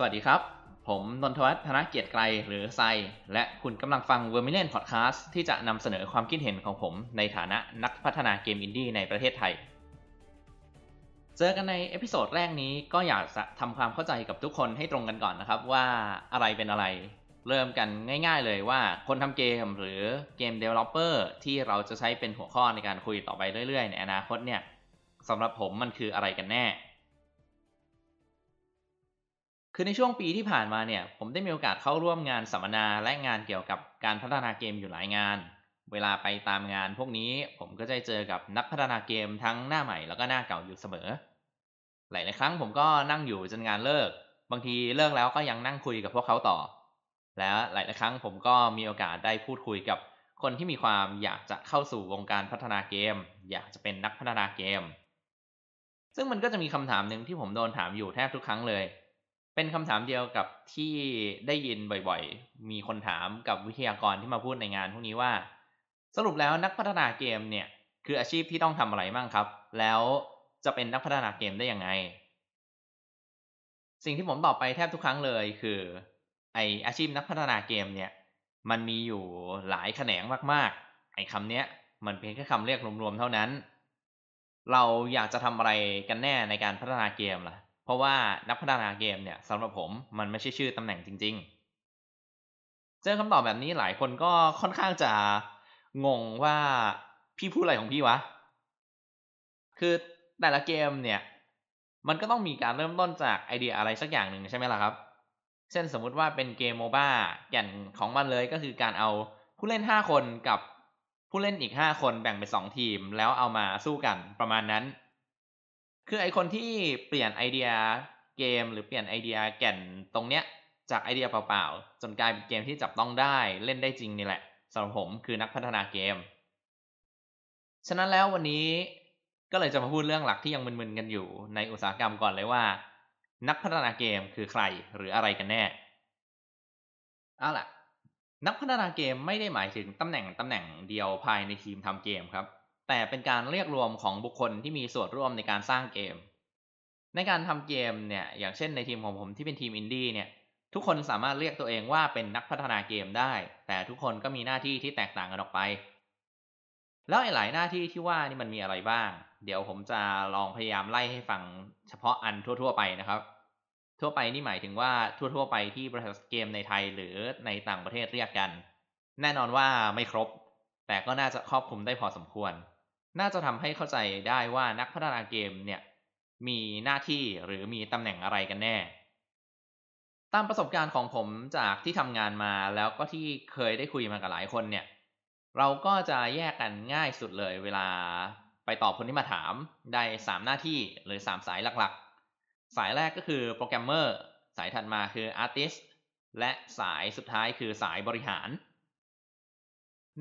สวัสดีครับ ผมนนทวัฒน์ธนเกียรติไกรหรือไซ และคุณกำลังฟัง v e r m i l i o n Podcast ที่จะนำเสนอความคิดเห็นของผมในฐานะนักพัฒนาเกมอินดี้ในประเทศไทย เจอกันใน episode แรกนี้ก็อยากจะทำความเข้าใจกับทุกคนให้ตรงกันก่อนนะครับ ว่าอะไรเป็นอะไร เริ่มกันง่ายๆเลยว่าคนทำเกมหรือเกม Developer ที่เราจะใช้เป็นหัวข้อในการคุยต่อไปเรื่อยๆ ในอนาคตเนี่ยสำหรับผมมันคืออะไรกันแน่ คือในช่วงปีที่ผ่านมาเนี่ย ผมได้มีโอกาสเข้าร่วมงานสัมมนาและงานเกี่ยวกับการพัฒนาเกมอยู่หลายงาน เวลาไปตามงานพวกนี้ผมก็จะเจอกับนักพัฒนาเกมทั้งหน้าใหม่แล้วก็หน้าเก่าอยู่เสมอ หลายๆครั้งผมก็นั่งอยู่จนงานเลิก บางทีเลิกแล้วก็ยังนั่งคุยกับพวกเขาต่อ และหลายๆครั้งผมก็มีโอกาสได้พูดคุยกับคนที่มีความอยากจะเข้าสู่วงการพัฒนาเกม อยากจะเป็นนักพัฒนาเกม ซึ่งมันก็จะมีคำถามหนึ่งที่ผมโดนถามอยู่แทบทุกครั้งเลย เป็นคำถามเดียวกับที่ได้ยินบ่อยๆ มีคนถามกับวิทยากรที่มาพูดในงานพวกนี้ว่า สรุปแล้วนักพัฒนาเกมเนี่ย คืออาชีพที่ต้องทำอะไรบ้างครับ แล้วจะเป็นนักพัฒนาเกมได้ยังไง สิ่งที่ผมตอบไปแทบทุกครั้งเลยคือ ไออาชีพนักพัฒนาเกมเนี่ย มันมีอยู่หลายแขนงมากๆ ไอคำเนี้ยมันเพียงแค่คำเรียกรวมๆเท่านั้น เราอยากจะทำอะไรกันแน่ในการพัฒนาเกมล่ะ เพราะว่านักพัฒนาเกมเนี่ยสำหรับผมมันไม่ใช่ชื่อตำแหน่งจริง ๆ เจอคำตอบแบบนี้หลายคนก็ค่อนข้างจะงงว่าพี่พูดอะไรของพี่วะ คือแต่ละเกมเนี่ย มันก็ต้องมีการเริ่มต้นจากไอเดียอะไรสักอย่างหนึ่งใช่ไหมล่ะครับ เช่นสมมุติว่าเป็นเกมโมบ้าแก่นของมันเลยก็คือการเอาผู้เล่น 5 คนกับผู้เล่นอีก 5 คนแบ่งเป็น2ทีม แล้วเอามาสู้กันประมาณนั้น คือไอคนที่เปลี่ยนไอเดียเกม หรือเปลี่ยนไอเดียแก่นตรงเนี้ยจากไอเดียเปล่าๆ จนกลายเป็นเกมที่จับต้องได้เล่นได้จริงนี่แหละสำหรับผมคือนักพัฒนาเกม ฉะนั้นแล้ววันนี้ก็เลยจะมาพูดเรื่องหลักที่ยังมึนๆกันอยู่ในอุตสาหกรรมก่อนเลยว่า นักพัฒนาเกมคือใครหรืออะไรกันแน่เอาล่ะ นักพัฒนาเกมไม่ได้หมายถึงตำแหน่งตำแหน่งเดียวภายในทีมทำเกมครับ แต่เป็นการเรียกรวมของบุคคลที่มีส่วนร่วมในการสร้างเกม ในการทำเกมเนี่ยอย่างเช่นในทีมของผมที่เป็นทีมอินดี้เนี่ยทุกคนสามารถเรียกตัวเองว่าเป็นนักพัฒนาเกมได้ แต่ทุกคนก็มีหน้าที่ที่แตกต่างกันออกไป แล้วไอ้หลายหน้าที่ที่ว่านี่มันมีอะไรบ้าง เดี๋ยวผมจะลองพยายามไล่ให้ฟังเฉพาะอันทั่ว ๆ ไปนะครับ ทั่วไปนี่หมายถึงว่าทั่ว ๆ ไปที่บริษัทเกมในไทยหรือในต่างประเทศเรียกกัน แน่นอนว่าไม่ครบ แต่ก็น่าจะครอบคลุมได้พอสมควร น่าจะทำให้เข้าใจได้ว่านักพัฒนาเกมเนี่ยมีหน้าที่หรือมีตำแหน่งอะไรกันแน่ ตามประสบการณ์ของผมจากที่ทำงานมาแล้วก็ที่เคยได้คุยมากับหลายคนเนี่ย เราก็จะแยกกันง่ายสุดเลยเวลาไปตอบคนที่มาถามได้ 3 หน้าที่หรือ 3 สายหลักๆ สายแรกก็คือโปรแกรมเมอร์สายถัดมาคืออาร์ติสและสายสุดท้ายคือสายบริหาร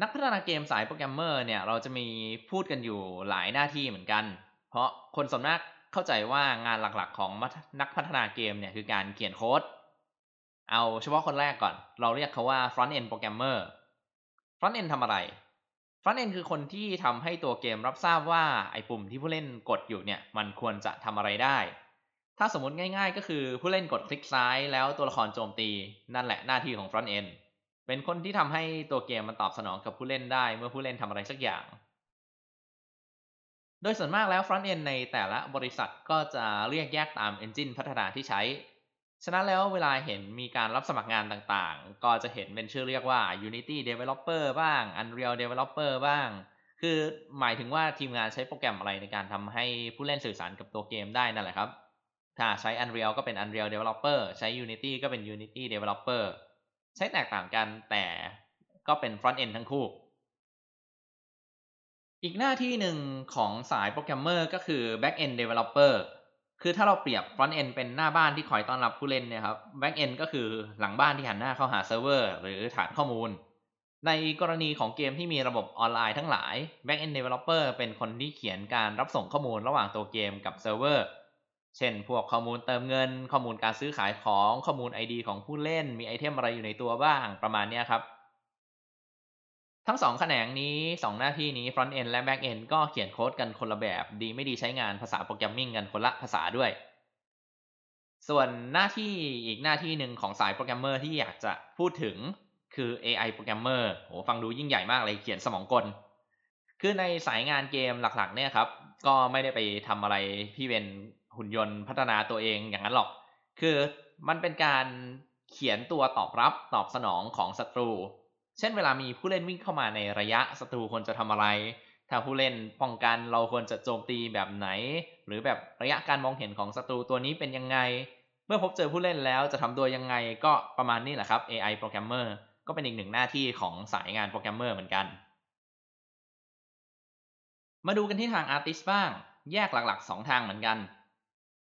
นักพัฒนาเกมสายโปรแกรมเมอร์เนี่ยเราจะมีพูดกันอยู่หลายหน้าที่เหมือนกัน เพราะคนส่วนมากเข้าใจว่างานหลักๆของนักพัฒนาเกมเนี่ยคือการเขียนโค้ด เอาเฉพาะคนแรกก่อน เราเรียกเขาว่า front end programmer front end ทำอะไร front end คือคนที่ทำให้ตัวเกมรับทราบว่าไอ้ปุ่มที่ผู้เล่นกดอยู่เนี่ยมันควรจะทำอะไรได้ ถ้าสมมติง่าย ๆ ก็คือผู้เล่นกดคลิกซ้ายแล้วตัวละครโจมตีนั่นแหละหน้าที่ของ front end เป็นคนที่ทำให้ตัวเกมมันตอบสนองกับผู้เล่นได้เมื่อผู้เล่นทำอะไรสักอย่าง โดยส่วนมากแล้ว front end ในแต่ละบริษัทก็จะเรียกแยกตาม engine พัฒนาที่ใช้ ฉะนั้นแล้วเวลาเห็นมีการรับสมัครงานต่างๆ ก็จะเห็นเป็นชื่อเรียกว่า Unity Developer บ้าง Unreal Developer บ้าง คือหมายถึงว่าทีมงานใช้โปรแกรมอะไรในการทำให้ผู้เล่นสื่อสารกับตัวเกมได้นั่นแหละครับ ถ้าใช้ Unreal ก็เป็น Unreal Developer ใช้ Unity ก็เป็น Unity Developer ใช้แตกต่างกันแต่ก็เป็น Front End ทั้งคู่ อีกหน้าที่หนึ่งของสายโปรแกรมเมอร์ก็คือ Back End Developer คือถ้าเราเปรียบ Front End เป็นหน้าบ้านที่คอยต้อนรับผู้เล่นเนี่ยครับ Back End ก็คือหลังบ้านที่หันหน้าเข้าหาเซิร์ฟเวอร์หรือฐานข้อมูล ในกรณีของเกมที่มีระบบออนไลน์ทั้งหลาย Back End Developer เป็นคนที่เขียนการรับส่งข้อมูลระหว่างตัวเกมกับเซิร์ฟเวอร์ เช่น พวกข้อมูลเติมเงิน ข้อมูลการซื้อขายของข้อมูล ID ของผู้เล่น มี item อะไรอยู่ในตัวบ้างประมาณนี้ครับ ทั้งสองแขนงนี้ 2 หน้าที่นี้ front end และ back end ก็เขียนโค้ดกันคนละแบบ ดีไม่ดีใช้งานภาษาโปรแกรมมิ่งกันคนละภาษาด้วย ส่วนหน้าที่อีกหน้าที่หนึ่งของสายโปรแกรมเมอร์ที่อยากจะพูดถึงคือ AI โปรแกรมเมอร์โหฟังดูยิ่งใหญ่มากเลยเขียนสมองกล คือในสายงานเกมหลักๆ เนี่ยครับ ก็ไม่ได้ไปทำอะไรพี่เป็น หุ่นยนต์พัฒนาตัวเองอย่างนั้นหรอก คือมันเป็นการเขียนตัวตอบรับตอบสนองของศัตรู เช่นเวลามีผู้เล่นวิ่งเข้ามาในระยะศัตรูควรจะทำอะไร ถ้าผู้เล่นป้องกันเราควรจะโจมตีแบบไหน หรือแบบระยะการมองเห็นของศัตรูตัวนี้เป็นยังไง เมื่อพบเจอผู้เล่นแล้วจะทำตัวยังไงก็ประมาณนี้แหละครับ AI โปรแกรมเมอร์ก็เป็นอีกหนึ่งหน้าที่ของสายงานโปรแกรมเมอร์เหมือนกัน มาดูกันที่ทางอาร์ติสบ้าง แยกหลักๆ 2 ทางเหมือนกัน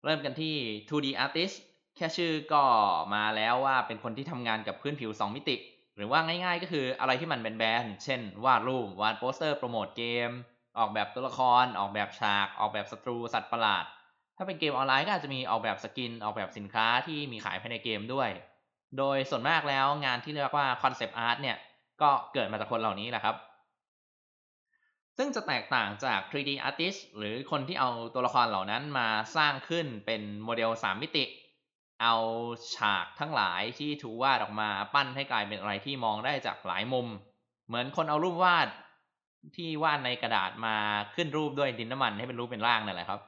เริ่มกันที่ 2D artist แค่ชื่อก็มาแล้วว่าเป็นคนที่ทำงานกับพื้นผิว 2 มิติ หรือว่าง่ายๆก็คืออะไรที่มันแบนๆ เช่น วาดรูป วาดโปสเตอร์โปรโมทเกม ออกแบบตัวละคร ออกแบบฉาก ออกแบบศัตรูสัตว์ประหลาด ถ้าเป็นเกมออนไลน์ก็อาจจะมีออกแบบ skin ออกแบบสินค้าที่มีขายภายในเกมด้วย โดยส่วนมากแล้วงานที่เรียกว่า concept art เนี่ย ก็เกิดมาจากคนเหล่านี้แหละครับ ซึ่งจะแตกต่างจาก 3D artist หรือคนที่เอาตัวละครเหล่านั้นมาสร้างขึ้นเป็นโมเดล 3 มิติ เอาฉากทั้งหลายที่ถูกวาดออกมาปั้นให้กลายเป็นอะไรที่มองได้จากหลายมุม เหมือนคนเอารูปวาดที่วาดในกระดาษมาขึ้นรูปด้วยดินน้ำมันให้เป็นรูปเป็นร่างนั่นแหละครับ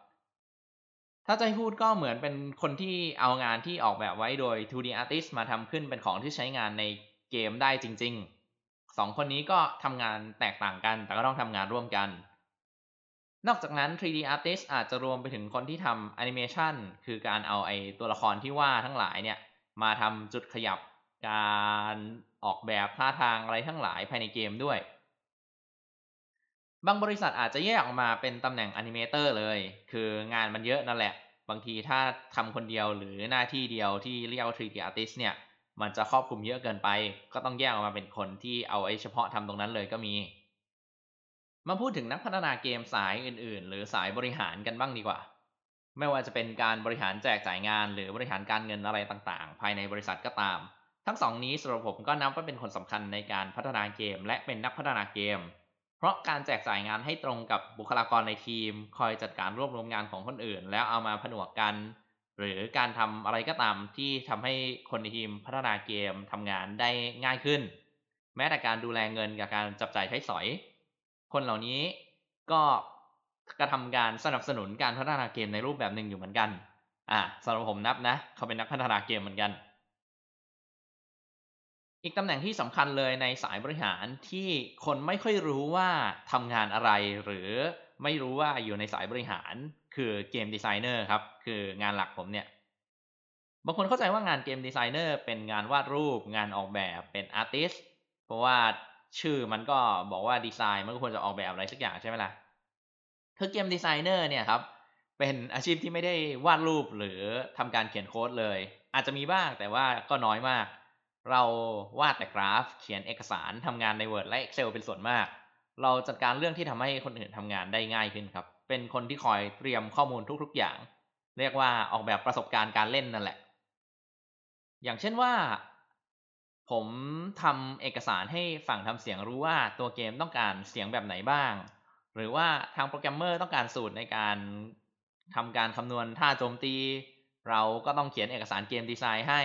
ถ้าจะให้พูดก็เหมือนเป็นคนที่เอางานที่ออกแบบไว้โดย 2D artist มาทำขึ้นเป็นของที่ใช้งานในเกมได้จริง ๆ สองคนนี้ก็ทำงานแตกต่างกัน แต่ก็ต้องทำงานร่วมกัน นอกจากนั้น 3D artist อาจจะรวมไปถึงคนที่ทำแอนิเมชันคือการเอาไอตัวละครที่ว่าทั้งหลายเนี่ยมาทำจุดขยับการออกแบบท่าทางอะไรทั้งหลายภายในเกมด้วย บางบริษัทอาจจะแยกออกมาเป็นตำแหน่ง animator เลย คืองานมันเยอะนั่นแหละ บางทีถ้าทำคนเดียวหรือหน้าที่เดียวที่เรียกว่า 3D artist เนี่ย มันจะครอบคลุมเยอะเกินไป ก็ต้องแยกออกมาเป็นคนที่เอาไอ้เฉพาะทำตรงนั้นเลยก็มี มาพูดถึงนักพัฒนาเกมสายอื่น ๆ หรือสายบริหารกันบ้างดีกว่า ไม่ว่าจะเป็นการบริหารแจกจ่ายงาน หรือบริหารการเงินอะไรต่างๆ ภายในบริษัทก็ตาม ทั้งสองนี้สำหรับผมก็นับว่าเป็นคนสำคัญในการพัฒนาเกม และเป็นนักพัฒนาเกม เพราะการแจกจ่ายงานให้ตรงกับบุคลากรในทีม คอยจัดการรวบรวมงานของคนอื่น แล้วเอามาผนวกกัน หรือการทำอะไรก็ตามที่ทำให้คนในทีมพัฒนาเกมทำงานได้ง่ายขึ้น แม้แต่การดูแลเงินกับการจับจ่ายใช้สอย คนเหล่านี้ก็กระทำการสนับสนุนการพัฒนาเกมในรูปแบบหนึ่งอยู่เหมือนกัน อ่าสำหรับผมนับนะ เขาเป็นนักพัฒนาเกมเหมือนกัน อีกตำแหน่งที่สำคัญเลยในสายบริหารที่คนไม่ค่อยรู้ว่าทำงานอะไรหรือไม่รู้ว่าอยู่ในสายบริหาร คือ game designer ครับ คืองานหลักผมเนี่ยบางคนเข้าใจว่างาน game designer เป็นงานวาดรูปงานออกแบบเป็น artist เพราะว่าชื่อมันก็บอกว่าดีไซน์มันก็ควรจะออกแบบอะไรสักอย่างใช่ไหมล่ะคือ game designer เนี่ยครับเป็นอาชีพที่ไม่ได้วาดรูปหรือทำการเขียนโค้ดเลย อาจจะมีบ้างแต่ว่าก็น้อยมาก เราวาดแต่กราฟ เขียนเอกสารทำงานใน Word และ Excel เป็นส่วนมาก เราจัดการเรื่องที่ทำให้คนอื่นทำงานได้ง่ายขึ้นครับ เป็นคนที่คอยเตรียมข้อมูลทุกๆอย่าง เรียกว่าออกแบบประสบการณ์การเล่นนั่นแหละ อย่างเช่นว่า ผมทำเอกสารให้ฝั่งทำเสียงรู้ว่าตัวเกมต้องการเสียงแบบไหนบ้าง หรือว่าทางโปรแกรมเมอร์ต้องการสูตรในการทำการคำนวณท่าโจมตี เราก็ต้องเขียนเอกสาร game design ให้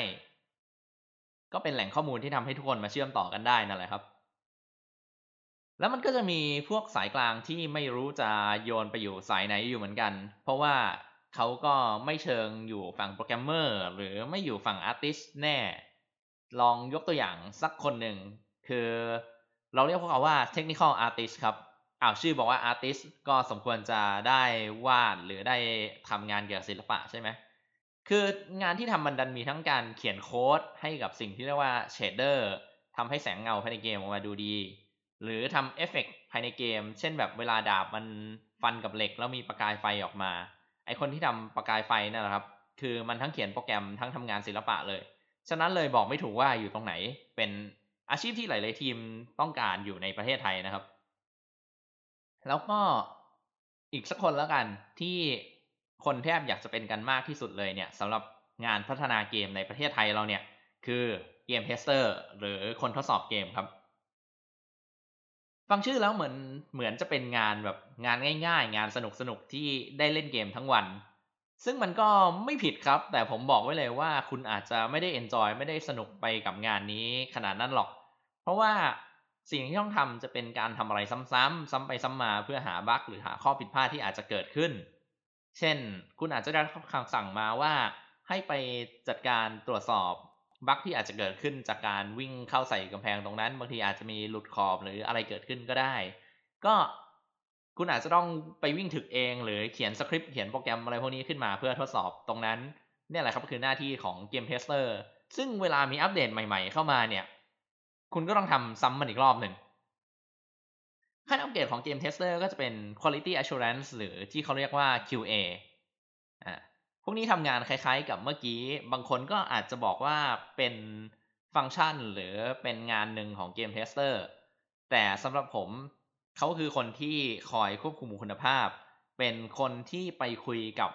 ก็เป็นแหล่งข้อมูลที่ทำให้ทุกคนมาเชื่อมต่อกันได้นั่นแหละครับ แล้วมันก็จะมีพวกสายกลางที่ไม่รู้จะโยนไปอยู่สายไหนอยู่เหมือนกัน เพราะว่าเขาก็ไม่เชิงอยู่ฝั่งโปรแกรมเมอร์หรือไม่อยู่ฝั่ง artist แน่ ลองยกตัวอย่างสักคนหนึ่ง คือเราเรียกพวกเขาว่า technical artist ครับอ้าวชื่อบอกว่า artist ก็สมควรจะได้วาดหรือได้ทำงานเกี่ยวกับศิลปะใช่ไหมคืองานที่ทำมันดันมีทั้งการเขียนโค้ดให้กับสิ่งที่เรียกว่า shader ทำให้แสงเงาภายในเกมออกมาดูดี หรือทำเอฟเฟกภายในเกม เช่นแบบเวลาดาบมันฟันกับเหล็กแล้วมีประกายไฟออกมา ไอคนที่ทำประกายไฟนั่นแหละครับ คือมันทั้งเขียนโปรแกรมทั้งทำงานศิลปะเลย ฉะนั้นเลยบอกไม่ถูกว่าอยู่ตรงไหน เป็นอาชีพที่หลาย ๆ ทีมต้องการอยู่ในประเทศไทยนะครับ แล้วก็อีกสักคนแล้วกันที่คนแทบอยากจะเป็นกันมากที่สุดเลยเนี่ยสำหรับงานพัฒนาเกมในประเทศไทยเราเนี่ย คือ game tester หรือคนทดสอบเกมครับ ฟังชื่อแล้วเหมือนเหมือนจะเป็นงานแบบงานง่ายๆ งานสนุกๆที่ได้เล่นเกมทั้งวัน ซึ่งมันก็ไม่ผิดครับ แต่ผมบอกไว้เลยว่าคุณอาจจะไม่ได้ enjoy ไม่ได้สนุกไปกับงานนี้ขนาดนั้นหรอก เพราะว่าสิ่งที่ต้องทำจะเป็นการทำอะไรซ้ำๆซ้ำไปซ้ำมาเพื่อหาบั๊กหรือหาข้อผิดพลาดที่อาจจะเกิดขึ้น เช่น คุณอาจจะได้คำสั่งมาว่า ให้ไปจัดการตรวจสอบ บั๊กที่อาจจะเกิดขึ้นจากการวิ่งเข้าใส่กำแพงตรงนั้น บางทีอาจจะมีหลุดขอบหรืออะไรเกิดขึ้นก็ได้ ก็คุณอาจจะต้องไปวิ่งถึกเอง หรือเขียนสคริปต์เขียนโปรแกรมอะไรพวกนี้ขึ้นมาเพื่อทดสอบตรงนั้นเนี่ยแหละครับคือหน้าที่ของ game tester ซึ่งเวลามีอัปเดตใหม่ๆเข้ามาเนี่ย คุณก็ต้องทำซ้ำมันอีกรอบหนึ่งขั้นอัปเกรดของ game tester ก็จะเป็น quality assurance หรือที่เขาเรียกว่า QA พวกนี้ทำงานคล้าย ๆ กับเมื่อกี้ บางคนก็อาจจะบอกว่าเป็นฟังก์ชันหรือเป็นงานหนึ่งของ game tester แต่สำหรับผมเขาคือคนที่คอยควบคุมคุณภาพ เป็นคนที่ไปคุยกับ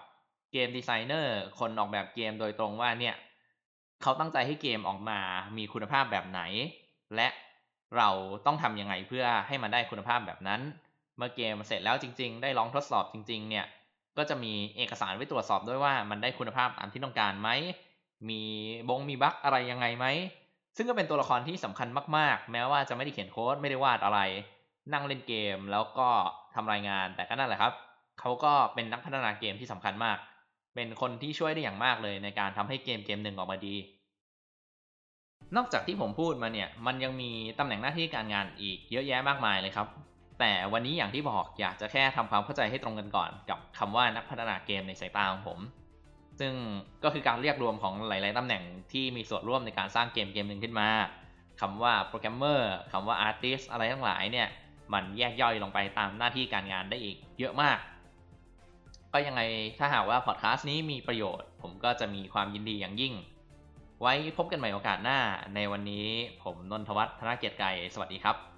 เกมดีไซเนอร์คนออกแบบเกมโดยตรงว่าเนี่ยเขาตั้งใจให้เกมออกมามีคุณภาพแบบไหน และเราต้องทำยังไงเพื่อให้มันได้คุณภาพแบบนั้น เมื่อเกมเสร็จแล้วจริง ๆ ได้ลองทดสอบจริง ๆ เนี่ย ก็จะมีเอกสารไว้ตรวจสอบด้วยว่ามันได้คุณภาพตามที่ต้องการไหม มีบงมีบั๊กอะไรยังไงไหม ซึ่งก็เป็นตัวละครที่สำคัญมากๆ แม้ว่าจะไม่ได้เขียนโค้ดไม่ได้วาดอะไร นั่งเล่นเกมแล้วก็ทำรายงานแต่ก็นั่นแหละครับ เขาก็เป็นนักพัฒนาเกมที่สำคัญมาก เป็นคนที่ช่วยได้อย่างมากเลยในการทำให้เกมเกมหนึ่งออกมาดี นอกจากที่ผมพูดมาเนี่ย มันยังมีตำแหน่งหน้าที่การงานอีกเยอะแยะมากมายเลยครับ แต่วันนี้อย่างที่บอกอยากจะแค่ทำความเข้าใจให้ตรงกันก่อน กับคำว่านักพัฒนาเกมในสายตาของผม ซึ่งก็คือการเรียกรวมของหลาย ๆตำแหน่งที่มีส่วนร่วมในการสร้างเกมเกมหนึ่งขึ้นมาคำว่าโปรแกรมเมอร์คำว่าอาร์ติสอะไรทั้งหลายเนี่ยมันแยกย่อยลงไปตามหน้าที่การงานได้อีกเยอะมาก ก็ยังไงถ้าหากว่าพอดแคสต์นี้มีประโยชน์ ผมก็จะมีความยินดีอย่างยิ่ง ไว้พบกันใหม่โอกาสหน้า ในวันนี้ผมนนทวัฒน์ธนเกียรติไกรสวัสดีครับ